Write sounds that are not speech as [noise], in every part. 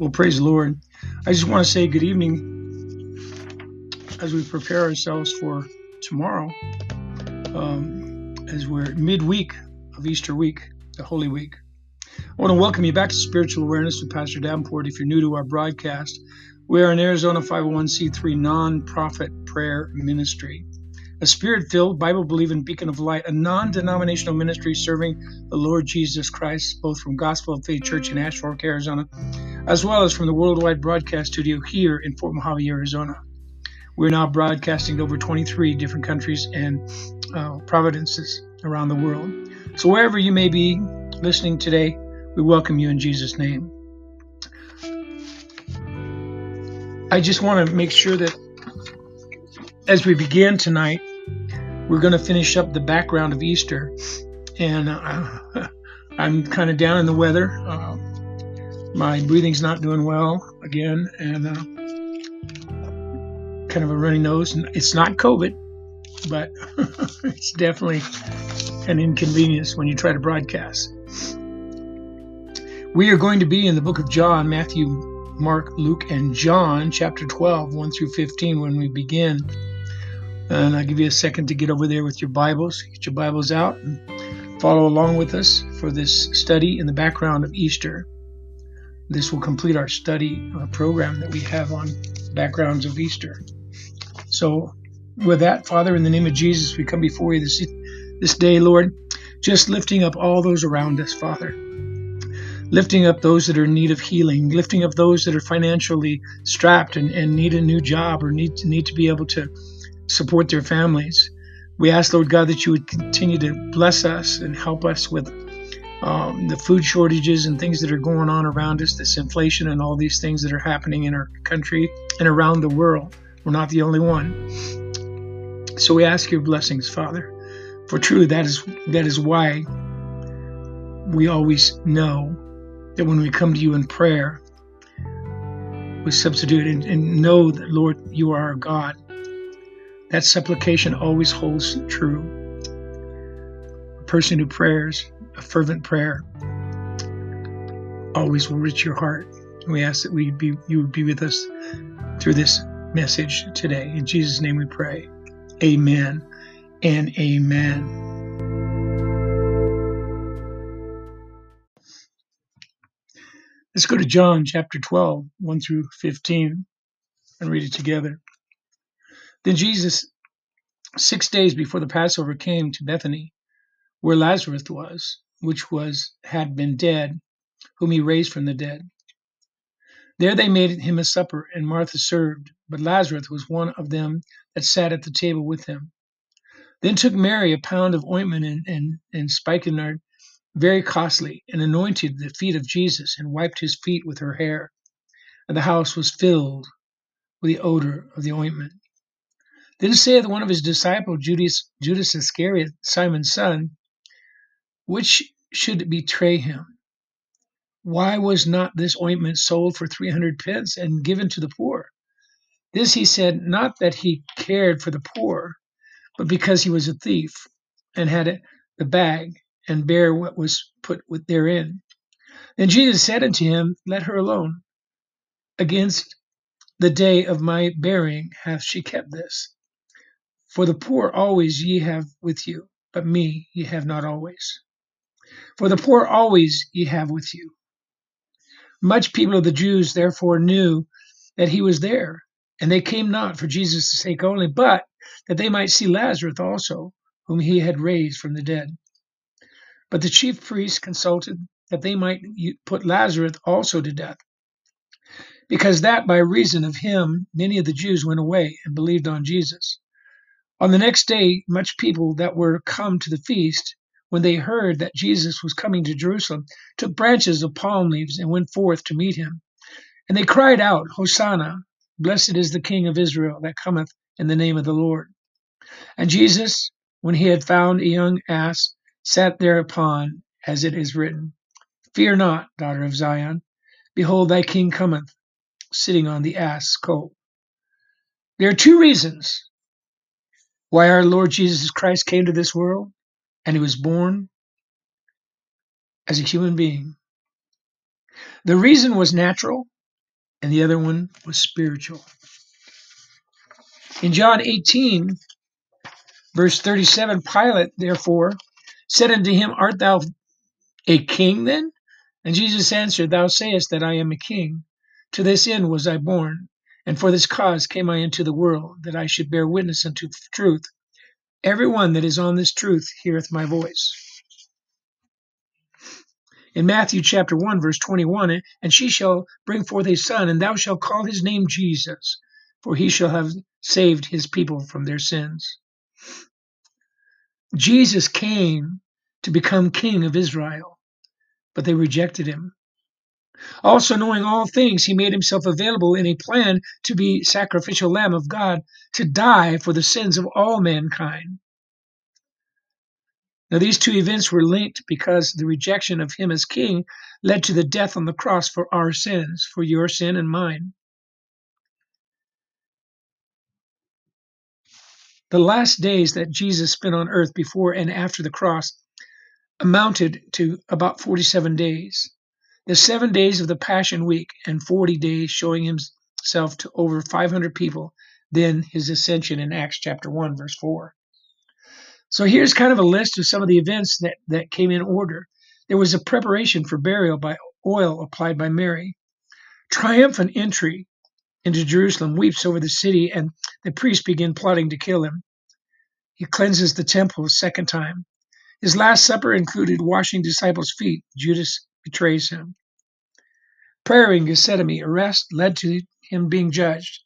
Well, praise the Lord. I just want to say good evening as we prepare ourselves for tomorrow, um, as we're midweek of Easter week, the Holy Week. I want to welcome you back to Spiritual Awareness with Pastor Davenport. If you're new to our broadcast, we are an Arizona 501c3 nonprofit prayer ministry a spirit filled, Bible believing beacon of light, a non denominational ministry serving the Lord Jesus Christ, both from Gospel of Faith Church in Ash Fork, Arizona, as well as from the worldwide broadcast studio here in Fort Mojave, Arizona. We're now broadcasting to over 23 different countries and uh, providences around the world. So, wherever you may be listening today, we welcome you in Jesus' name. I just want to make sure that as we begin tonight, we're going to finish up the background of Easter, and uh, [laughs] I'm kind of down in the weather. Uh, my breathing's not doing well again, and uh, kind of a runny nose. It's not COVID, but [laughs] it's definitely an inconvenience when you try to broadcast. We are going to be in the book of John, Matthew, Mark, Luke, and John, chapter 12, 1 through 15, when we begin. And I'll give you a second to get over there with your Bibles. Get your Bibles out and follow along with us for this study in the background of Easter. This will complete our study uh, program that we have on backgrounds of Easter. So, with that, Father, in the name of Jesus, we come before you this, this day, Lord, just lifting up all those around us, Father. Lifting up those that are in need of healing, lifting up those that are financially strapped and, and need a new job or need to, need to be able to support their families. We ask, Lord God, that you would continue to bless us and help us with um, the food shortages and things that are going on around us, this inflation and all these things that are happening in our country and around the world. We're not the only one. So we ask your blessings, Father. For truly, that is that is why we always know that when we come to you in prayer, we substitute and, and know that, Lord, you are our God that supplication always holds true. A person who prays a fervent prayer always will reach your heart. We ask that we be you would be with us through this message today. In Jesus' name we pray. Amen and amen. Let's go to John chapter 12, 1 through 15, and read it together. Then Jesus, six days before the Passover, came to Bethany, where Lazarus was, which was had been dead, whom he raised from the dead. There they made him a supper, and Martha served, but Lazarus was one of them that sat at the table with him. Then took Mary a pound of ointment and, and, and spikenard, very costly, and anointed the feet of Jesus, and wiped his feet with her hair. And the house was filled with the odor of the ointment. Then saith one of his disciples, Judas, Judas Iscariot, Simon's son, which should betray him? Why was not this ointment sold for three hundred pence and given to the poor? This he said, not that he cared for the poor, but because he was a thief, and had the bag, and bare what was put therein. Then Jesus said unto him, Let her alone. Against the day of my burying hath she kept this. For the poor always ye have with you, but me ye have not always. For the poor always ye have with you. Much people of the Jews therefore knew that he was there, and they came not for Jesus' sake only, but that they might see Lazarus also, whom he had raised from the dead. But the chief priests consulted that they might put Lazarus also to death, because that by reason of him many of the Jews went away and believed on Jesus. On the next day, much people that were come to the feast, when they heard that Jesus was coming to Jerusalem, took branches of palm leaves and went forth to meet him. And they cried out, Hosanna! Blessed is the King of Israel that cometh in the name of the Lord. And Jesus, when he had found a young ass, sat thereupon, as it is written, Fear not, daughter of Zion. Behold, thy king cometh, sitting on the ass colt. There are two reasons why our Lord Jesus Christ came to this world and he was born as a human being. The reason was natural and the other one was spiritual. In John 18, verse 37, Pilate, therefore, said unto him, Art thou a king then? And Jesus answered, Thou sayest that I am a king. To this end was I born, and for this cause came I into the world, that I should bear witness unto the truth. Every one that is on this truth heareth my voice. In Matthew chapter 1, verse 21, and she shall bring forth a son, and thou shalt call his name Jesus, for he shall have saved his people from their sins. Jesus came to become king of Israel, but they rejected him. Also, knowing all things, he made himself available in a plan to be sacrificial lamb of God to die for the sins of all mankind. Now, these two events were linked because the rejection of him as king led to the death on the cross for our sins, for your sin and mine. The last days that Jesus spent on earth before and after the cross amounted to about 47 days. The seven days of the Passion Week and 40 days showing himself to over 500 people, then his ascension in Acts chapter 1, verse 4. So here's kind of a list of some of the events that, that came in order. There was a preparation for burial by oil applied by Mary. Triumphant entry into Jerusalem weeps over the city, and the priests begin plotting to kill him. He cleanses the temple a second time. His last supper included washing disciples' feet. Judas betrays him. Prayer in Gethsemane, arrest led to him being judged.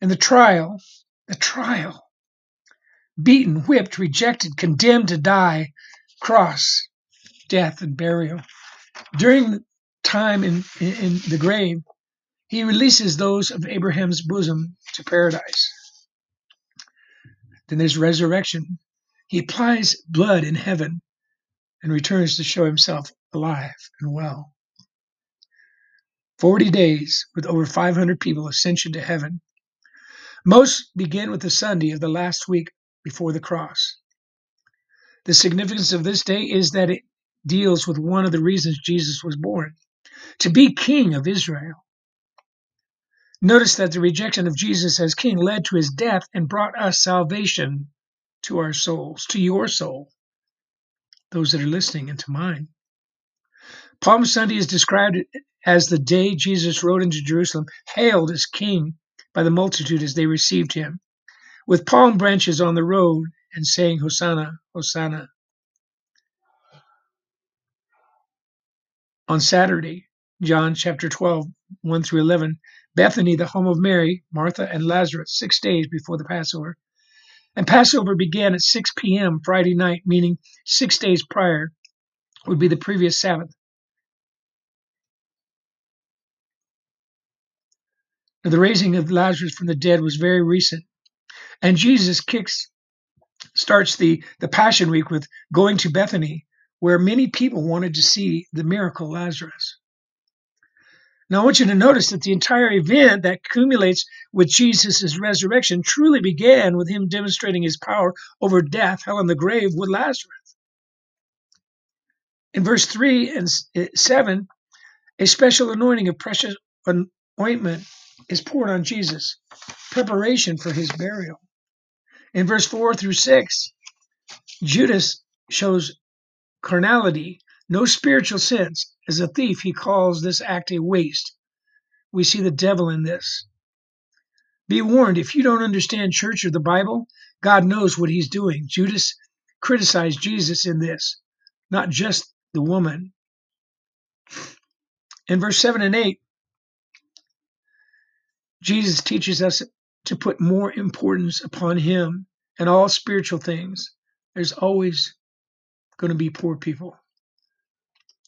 And the trial, the trial, beaten, whipped, rejected, condemned to die, cross, death, and burial. During time in, in, in the grave, he releases those of Abraham's bosom to paradise. Then there's resurrection. He applies blood in heaven and returns to show himself alive and well. 40 days with over 500 people ascension to heaven. Most begin with the Sunday of the last week before the cross. The significance of this day is that it deals with one of the reasons Jesus was born to be king of Israel. Notice that the rejection of Jesus as king led to his death and brought us salvation to our souls, to your soul, those that are listening, and to mine. Palm Sunday is described as the day Jesus rode into Jerusalem, hailed as king by the multitude as they received him, with palm branches on the road and saying, Hosanna, Hosanna. On Saturday, John chapter 12, 1 through 11, Bethany, the home of Mary, Martha, and Lazarus, six days before the Passover. And Passover began at 6 p.m. Friday night, meaning six days prior would be the previous Sabbath. The raising of Lazarus from the dead was very recent. And Jesus kicks starts the, the Passion Week with going to Bethany, where many people wanted to see the miracle Lazarus. Now, I want you to notice that the entire event that accumulates with Jesus' resurrection truly began with him demonstrating his power over death, hell, and the grave with Lazarus. In verse 3 and eh, 7, a special anointing of precious ointment is poured on Jesus, preparation for his burial. In verse 4 through 6, Judas shows carnality, no spiritual sense, as a thief, he calls this act a waste. We see the devil in this. Be warned, if you don't understand church or the Bible, God knows what he's doing. Judas criticized Jesus in this, not just the woman. In verse 7 and 8, Jesus teaches us to put more importance upon him and all spiritual things. There's always going to be poor people.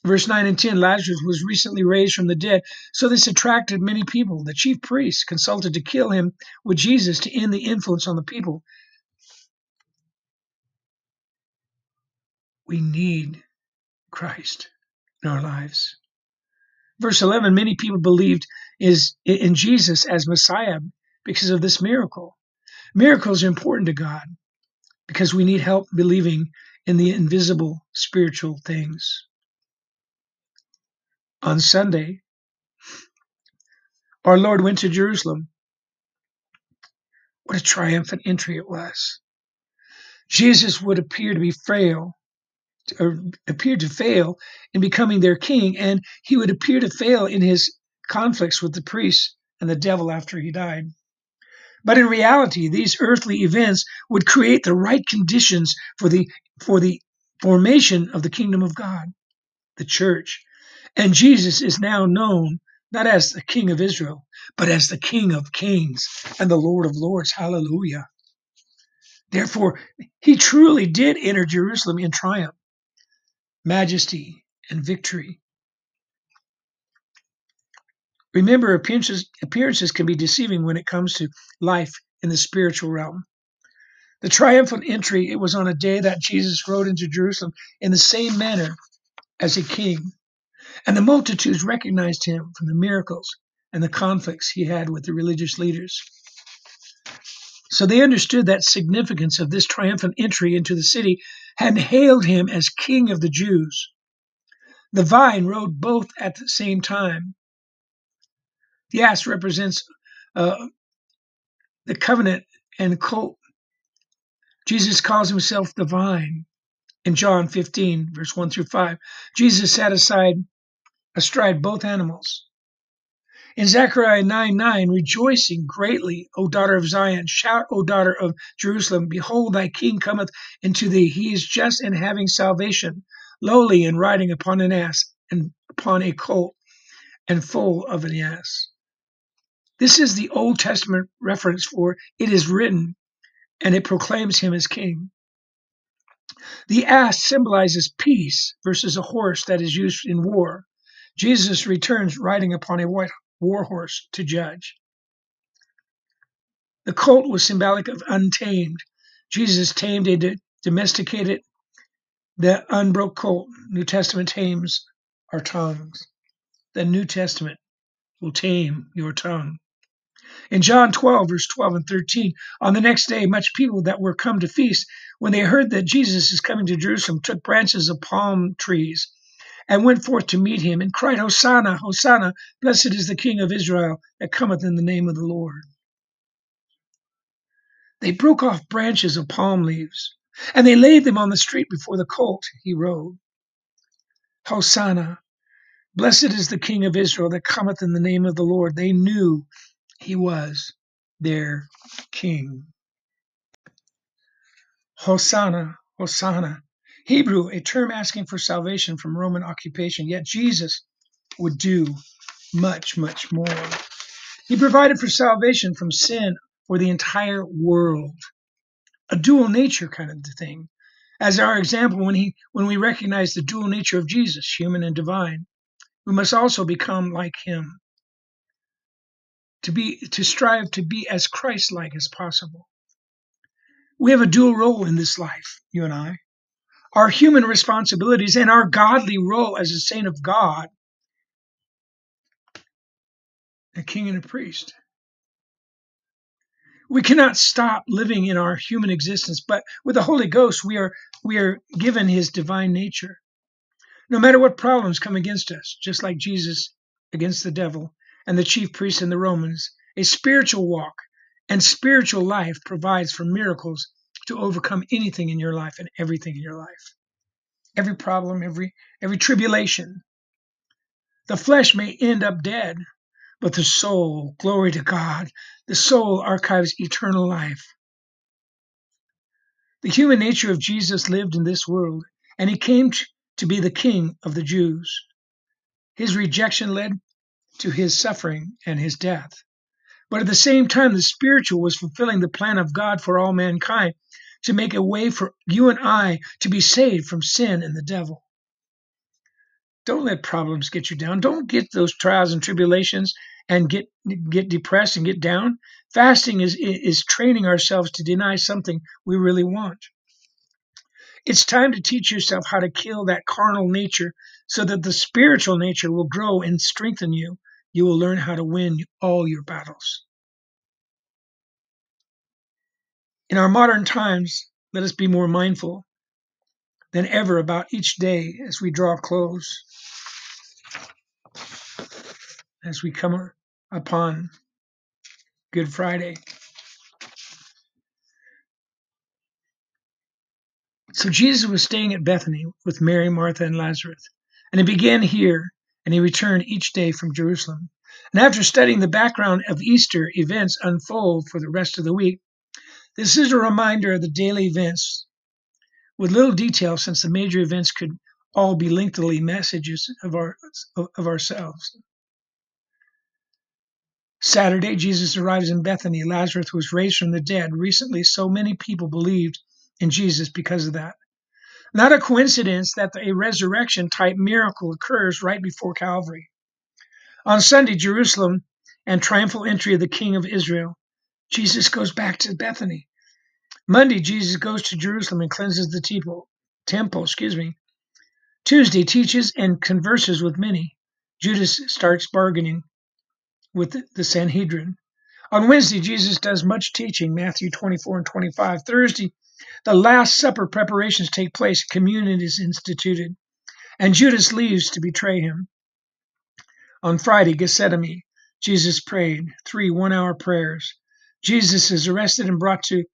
Verse 9 and 10 Lazarus was recently raised from the dead, so this attracted many people. The chief priests consulted to kill him with Jesus to end the influence on the people. We need Christ in our lives. Verse 11 Many people believed is in Jesus as Messiah because of this miracle. Miracles are important to God because we need help believing in the invisible spiritual things on Sunday, Our Lord went to Jerusalem. What a triumphant entry it was. Jesus would appear to be frail, or appear to fail in becoming their king, and he would appear to fail in his conflicts with the priests and the devil after he died. But in reality, these earthly events would create the right conditions for the for the formation of the kingdom of God, the church. And Jesus is now known not as the King of Israel, but as the King of Kings and the Lord of Lords. Hallelujah. Therefore, he truly did enter Jerusalem in triumph, majesty, and victory. Remember, appearances, appearances can be deceiving when it comes to life in the spiritual realm. The triumphant entry, it was on a day that Jesus rode into Jerusalem in the same manner as a king. And the multitudes recognized him from the miracles and the conflicts he had with the religious leaders. So they understood that significance of this triumphant entry into the city and hailed him as King of the Jews. The vine rode both at the same time. The ass represents uh, the covenant and colt. Jesus calls himself the vine in John 15, verse 1 through 5. Jesus sat aside astride both animals. In Zechariah 9 9, rejoicing greatly, O daughter of Zion, shout, O daughter of Jerusalem, behold, thy king cometh into thee. He is just and having salvation, lowly and riding upon an ass and upon a colt, and full of an ass. This is the Old Testament reference for it is written, and it proclaims him as king. The ass symbolizes peace versus a horse that is used in war. Jesus returns riding upon a white war horse to judge. The colt was symbolic of untamed. Jesus tamed a domesticated, the unbroke colt. New Testament tames our tongues. The New Testament will tame your tongue. In John 12, verse 12 and 13, on the next day, much people that were come to feast, when they heard that Jesus is coming to Jerusalem, took branches of palm trees and went forth to meet him and cried, Hosanna, Hosanna, blessed is the King of Israel that cometh in the name of the Lord. They broke off branches of palm leaves and they laid them on the street before the colt he rode. Hosanna, blessed is the King of Israel that cometh in the name of the Lord. They knew he was their king. Hosanna, Hosanna. Hebrew, a term asking for salvation from Roman occupation, yet Jesus would do much, much more. He provided for salvation from sin for the entire world, a dual nature kind of thing. As our example, when he when we recognize the dual nature of Jesus, human and divine, we must also become like him to be to strive to be as Christ-like as possible. We have a dual role in this life, you and I. Our human responsibilities and our godly role as a saint of God, a king and a priest. We cannot stop living in our human existence, but with the Holy Ghost, we are we are given his divine nature. No matter what problems come against us, just like Jesus against the devil, and the chief priests and the Romans, a spiritual walk and spiritual life provides for miracles to overcome anything in your life and everything in your life. Every problem, every every tribulation. The flesh may end up dead, but the soul, glory to God, the soul archives eternal life. The human nature of Jesus lived in this world, and he came to be the king of the Jews. His rejection led to his suffering and his death. But at the same time, the spiritual was fulfilling the plan of God for all mankind to make a way for you and I to be saved from sin and the devil. Don't let problems get you down. Don't get those trials and tribulations and get get depressed and get down. Fasting is is training ourselves to deny something we really want. It's time to teach yourself how to kill that carnal nature so that the spiritual nature will grow and strengthen you. You will learn how to win all your battles. In our modern times, let us be more mindful than ever about each day as we draw close, as we come upon Good Friday. So Jesus was staying at Bethany with Mary, Martha, and Lazarus. And he began here, and he returned each day from Jerusalem. And after studying the background of Easter events unfold for the rest of the week, this is a reminder of the daily events with little detail since the major events could all be lengthily messages of, our, of ourselves. Saturday, Jesus arrives in Bethany. Lazarus was raised from the dead. Recently, so many people believed in Jesus because of that. Not a coincidence that a resurrection type miracle occurs right before Calvary. On Sunday, Jerusalem and triumphal entry of the King of Israel, Jesus goes back to Bethany. Monday, Jesus goes to Jerusalem and cleanses the temple. Temple, excuse me. Tuesday, teaches and converses with many. Judas starts bargaining with the Sanhedrin. On Wednesday, Jesus does much teaching, Matthew 24 and 25. Thursday, the Last Supper preparations take place, communion is instituted, and Judas leaves to betray him. On Friday, Gethsemane, Jesus prayed three one hour prayers. Jesus is arrested and brought to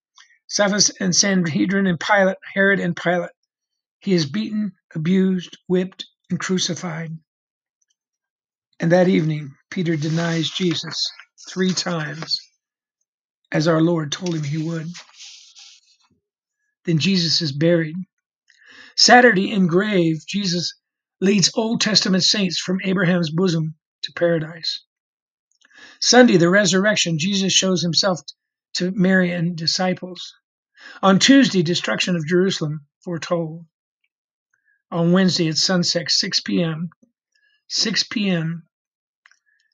Caiaphas and Sanhedrin and Pilate, Herod and Pilate. He is beaten, abused, whipped, and crucified. And that evening, Peter denies Jesus three times, as our Lord told him he would. Then Jesus is buried. Saturday in grave, Jesus leads Old Testament saints from Abraham's bosom to paradise. Sunday, the resurrection, Jesus shows himself to Mary and disciples. On Tuesday, destruction of Jerusalem foretold. On Wednesday at sunset, 6 p.m., 6 p.m.,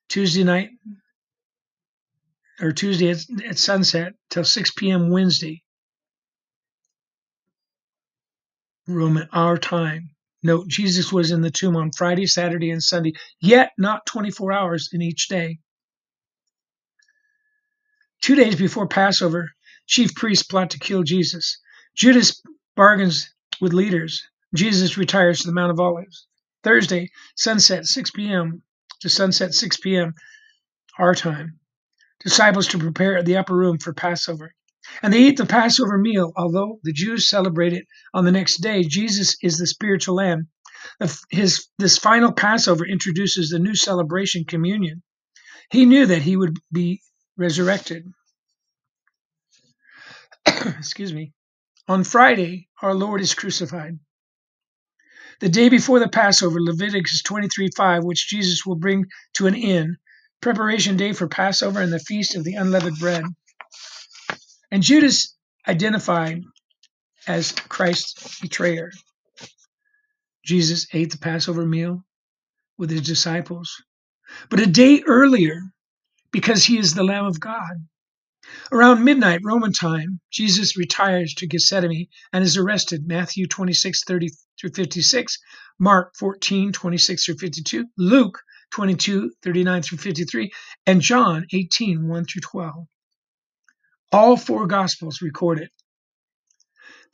Tuesday night, or Tuesday at, at sunset till 6 p.m. Wednesday, Roman our time. Note, Jesus was in the tomb on Friday, Saturday, and Sunday, yet not 24 hours in each day. Two days before Passover, chief priests plot to kill Jesus. Judas bargains with leaders. Jesus retires to the Mount of Olives. Thursday, sunset, 6 p.m. to sunset, 6 p.m. our time. Disciples to prepare the upper room for Passover. And they eat the Passover meal, although the Jews celebrate it on the next day. Jesus is the spiritual lamb. His, this final Passover introduces the new celebration, communion. He knew that he would be resurrected. [coughs] Excuse me. On Friday, our Lord is crucified. The day before the Passover, Leviticus 23 5, which Jesus will bring to an end, preparation day for Passover and the feast of the unleavened bread. And Judas identified as Christ's betrayer. Jesus ate the Passover meal with his disciples. But a day earlier, because he is the Lamb of God, around midnight Roman time, Jesus retires to Gethsemane and is arrested. Matthew 26, 30 through 56, Mark 14, 26 through 52, Luke 22, 39 through 53, and John 18, 1 through 12. All four Gospels record it.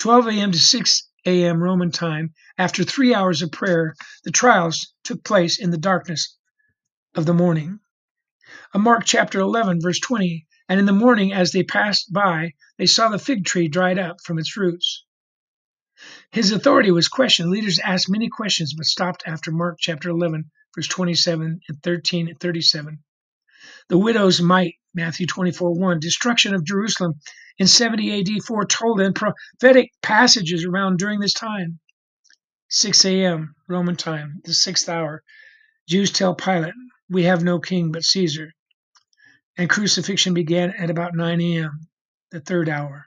12 a.m. to 6 a.m. Roman time, after three hours of prayer, the trials took place in the darkness of the morning. A Mark chapter 11, verse 20, and in the morning as they passed by, they saw the fig tree dried up from its roots. His authority was questioned. Leaders asked many questions, but stopped after Mark chapter 11, verse 27 and 13 and 37. The widow's mite, Matthew 24 1, destruction of Jerusalem in 70 AD, foretold in prophetic passages around during this time. 6 a.m., Roman time, the sixth hour. Jews tell Pilate, We have no king but Caesar. And crucifixion began at about 9 a.m., the third hour.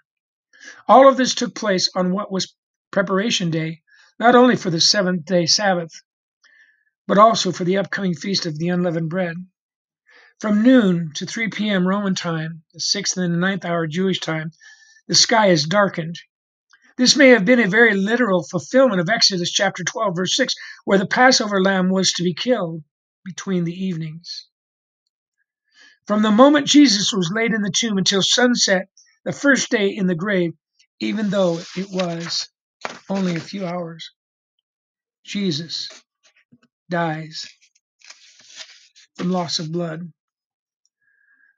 All of this took place on what was preparation day, not only for the seventh day Sabbath, but also for the upcoming feast of the unleavened bread. From noon to 3 p.m. Roman time, the sixth and the ninth hour Jewish time, the sky is darkened. This may have been a very literal fulfillment of Exodus chapter 12, verse 6, where the Passover lamb was to be killed between the evenings. From the moment Jesus was laid in the tomb until sunset, the first day in the grave, even though it was only a few hours, Jesus dies from loss of blood.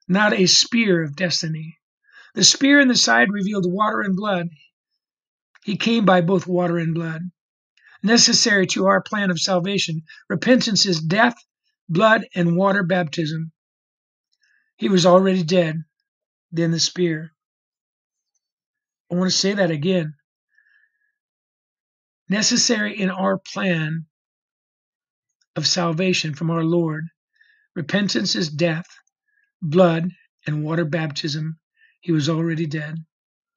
Not a spear of destiny. The spear in the side revealed water and blood. He came by both water and blood. Necessary to our plan of salvation, repentance is death, blood, and water baptism. He was already dead, then the spear. I want to say that again. Necessary in our plan of salvation from our Lord, repentance is death, blood, and water baptism. He was already dead.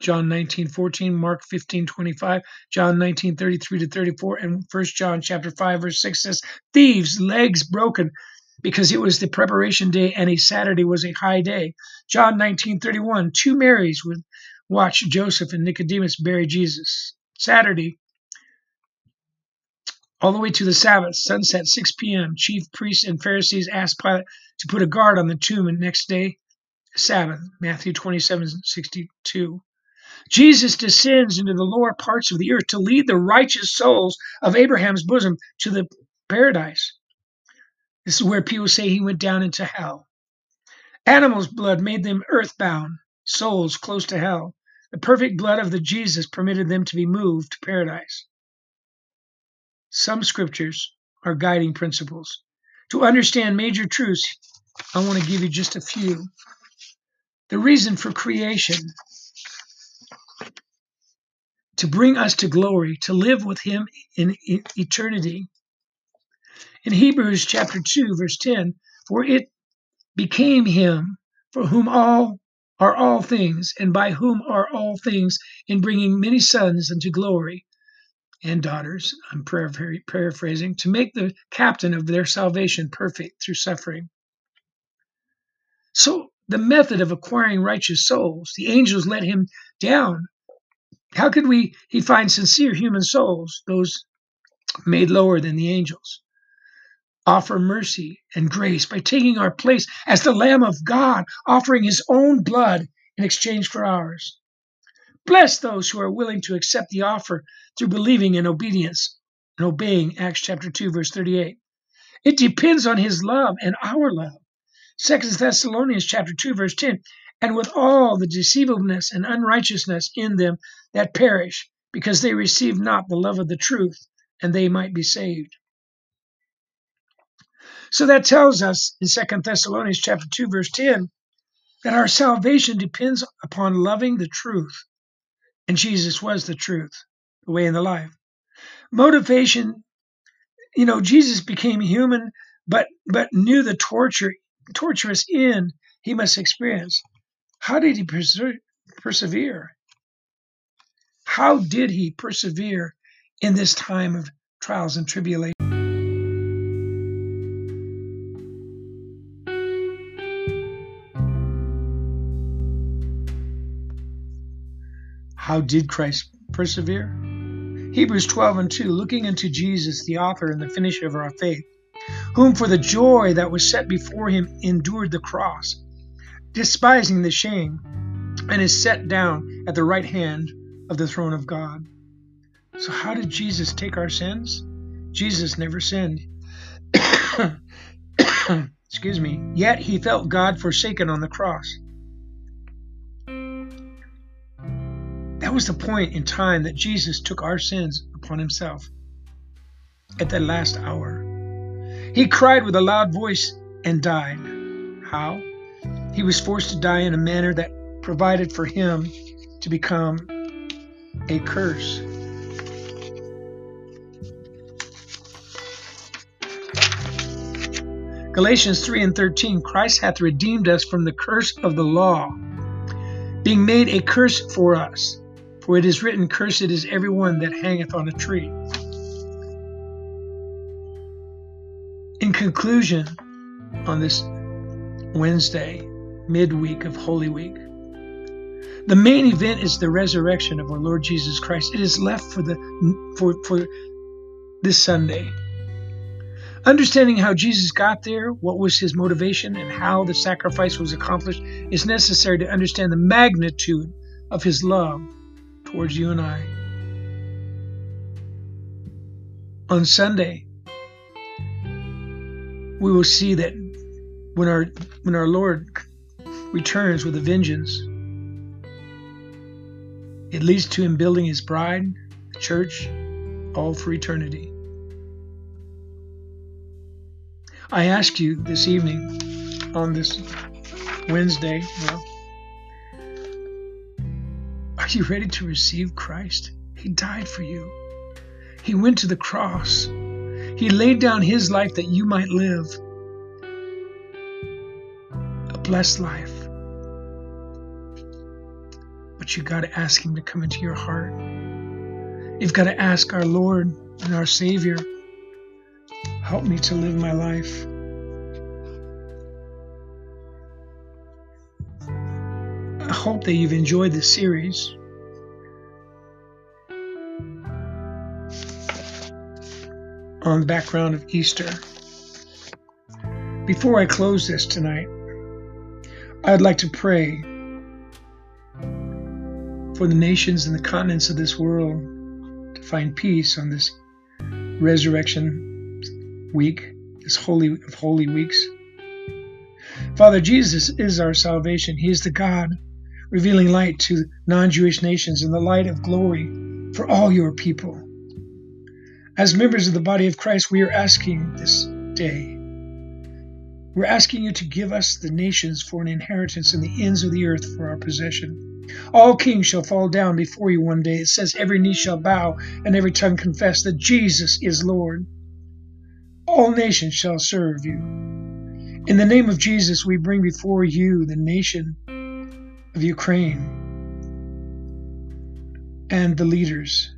John 19, 14, Mark 15, 25, John 19, 33 to 34, and 1 John chapter 5, verse 6 says, Thieves, legs broken, because it was the preparation day and a Saturday was a high day. John 19, 31, two Marys would watch Joseph and Nicodemus bury Jesus. Saturday, all the way to the Sabbath, sunset, 6 p.m., chief priests and Pharisees asked Pilate to put a guard on the tomb, and next day, Sabbath, Matthew 27, 62. Jesus descends into the lower parts of the earth to lead the righteous souls of Abraham's bosom to the paradise. This is where people say he went down into hell. Animals' blood made them earthbound, souls close to hell. The perfect blood of the Jesus permitted them to be moved to paradise. Some scriptures are guiding principles. To understand major truths, I want to give you just a few. The reason for creation to bring us to glory, to live with Him in eternity. In Hebrews chapter 2, verse 10, for it became Him for whom all are all things, and by whom are all things, in bringing many sons unto glory and daughters, I'm paraphrasing, to make the captain of their salvation perfect through suffering. So, the method of acquiring righteous souls, the angels let him down how could we he find sincere human souls, those made lower than the angels? Offer mercy and grace by taking our place as the Lamb of God, offering his own blood in exchange for ours. Bless those who are willing to accept the offer through believing and obedience and obeying Acts chapter 2 verse 38. It depends on his love and our love. Second Thessalonians chapter 2 verse 10 and with all the deceivableness and unrighteousness in them that perish, because they receive not the love of the truth, and they might be saved. So that tells us in Second Thessalonians chapter 2, verse 10, that our salvation depends upon loving the truth. And Jesus was the truth, the way and the life. Motivation, you know, Jesus became human, but but knew the torture, torturous end he must experience. How did he persevere? How did he persevere in this time of trials and tribulation? How did Christ persevere? Hebrews 12 and 2 Looking unto Jesus, the author and the finisher of our faith, whom for the joy that was set before him endured the cross despising the shame, and is set down at the right hand of the throne of God. So, how did Jesus take our sins? Jesus never sinned. [coughs] Excuse me. Yet he felt God forsaken on the cross. That was the point in time that Jesus took our sins upon himself at that last hour. He cried with a loud voice and died. How? He was forced to die in a manner that provided for him to become a curse. Galatians 3 and 13 Christ hath redeemed us from the curse of the law, being made a curse for us. For it is written, Cursed is every one that hangeth on a tree. In conclusion, on this Wednesday, midweek of Holy Week. The main event is the resurrection of our Lord Jesus Christ. It is left for the for for this Sunday. Understanding how Jesus got there, what was his motivation, and how the sacrifice was accomplished is necessary to understand the magnitude of his love towards you and I. On Sunday, we will see that when our when our Lord returns with a vengeance. It leads to him building his bride, the church, all for eternity. I ask you this evening on this Wednesday, well, are you ready to receive Christ? He died for you. He went to the cross. He laid down his life that you might live a blessed life. But you got to ask him to come into your heart. You've got to ask our Lord and our Savior, help me to live my life. Hope that you've enjoyed this series. on the background of Easter. Before I close this tonight, I'd like to pray for the nations and the continents of this world to find peace on this resurrection week, this holy of holy weeks. Father, Jesus is our salvation. He is the God revealing light to non Jewish nations and the light of glory for all your people. As members of the body of Christ, we are asking this day. We're asking you to give us the nations for an inheritance and the ends of the earth for our possession. All kings shall fall down before you one day. It says, Every knee shall bow and every tongue confess that Jesus is Lord. All nations shall serve you. In the name of Jesus, we bring before you the nation of Ukraine and the leaders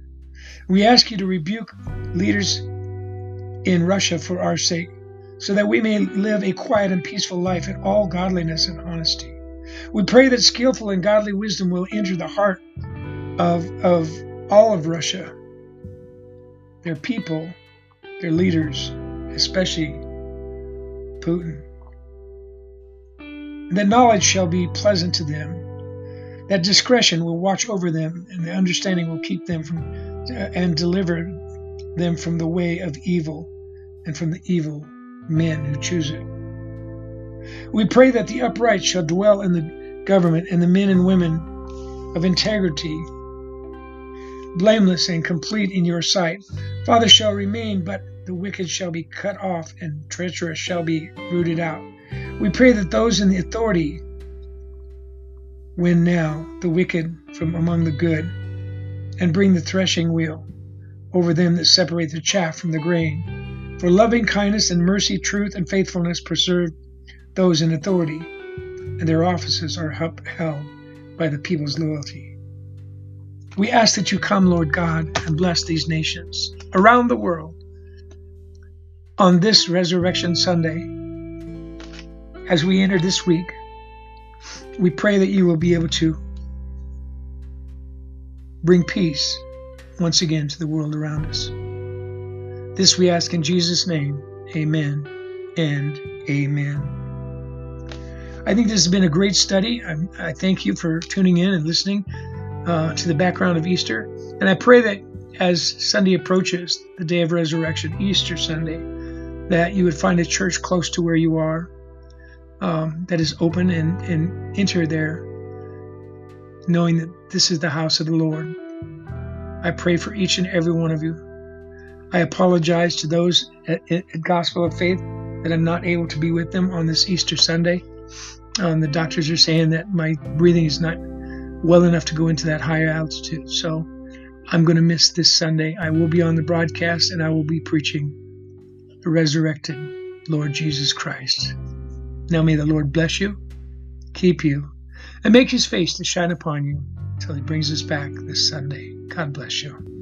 we ask you to rebuke leaders in Russia for our sake, so that we may live a quiet and peaceful life in all godliness and honesty. We pray that skillful and godly wisdom will enter the heart of, of all of Russia, their people, their leaders, especially Putin. That knowledge shall be pleasant to them, that discretion will watch over them, and the understanding will keep them from and deliver them from the way of evil and from the evil men who choose it. We pray that the upright shall dwell in the government and the men and women of integrity, blameless and complete in your sight. Father shall remain, but the wicked shall be cut off and treacherous shall be rooted out. We pray that those in the authority win now the wicked from among the good and bring the threshing wheel over them that separate the chaff from the grain. For loving kindness and mercy, truth and faithfulness preserve those in authority, and their offices are upheld by the people's loyalty. We ask that you come, Lord God, and bless these nations around the world on this Resurrection Sunday. As we enter this week, we pray that you will be able to bring peace once again to the world around us. This we ask in Jesus' name. Amen and amen. I think this has been a great study. I, I thank you for tuning in and listening uh, to the background of Easter. And I pray that as Sunday approaches, the day of resurrection, Easter Sunday, that you would find a church close to where you are um, that is open and, and enter there knowing that this is the house of the Lord. I pray for each and every one of you. I apologize to those at, at Gospel of Faith that I'm not able to be with them on this Easter Sunday. Um, the doctors are saying that my breathing is not well enough to go into that higher altitude. So I'm going to miss this Sunday. I will be on the broadcast and I will be preaching the resurrected Lord Jesus Christ. Now may the Lord bless you, keep you, and make his face to shine upon you till he brings us back this Sunday. God bless you.